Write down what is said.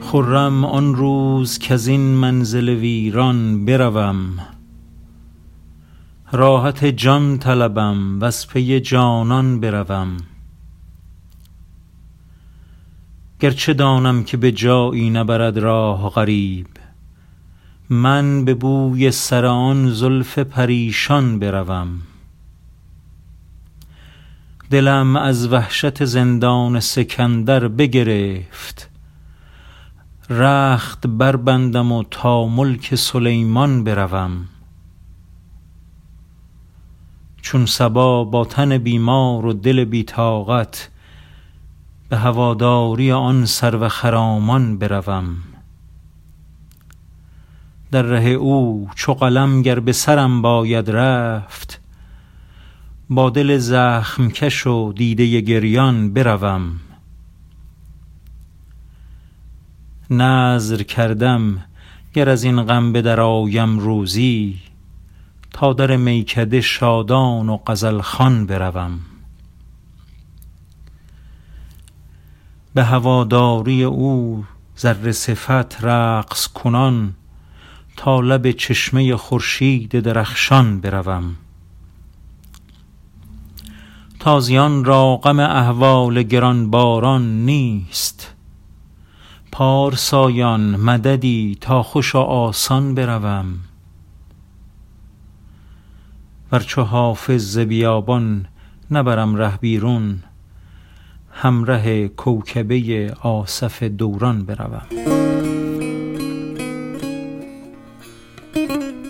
خرم آن روز کز این منزل ویران بروم. راحت جان طلبم وز پی جانان بروم. گرچه دانم که به جایی نبرد راه غریب من به بوی سر آن زلف پریشان بروم. دلم از وحشت زندان سکندر بگرفت. رخت بربندم و تا ملک سلیمان بروم. چون صبا با تن بیمار و دل بی طاقت به هواداری آن سرو خرامان بروم. در ره او چو قلم گر به سرم باید رفت با دل زخم کش و دیده گریان بروم. نذر کردم گر از این غم به در آیم روزی تا در میکده شادان و غزل خوان بروم. به هواداری او ذره صفت رقص کنان تا لب چشمه خورشید درخشان بروم. تازیان را غم احوال گرانباران نیست. پارسایان مددی تا خوش و آسان بروم. ور چو حافظ ز بیابان نبرم ره بیرون همره کوکبه آصف دوران بروم. thank you.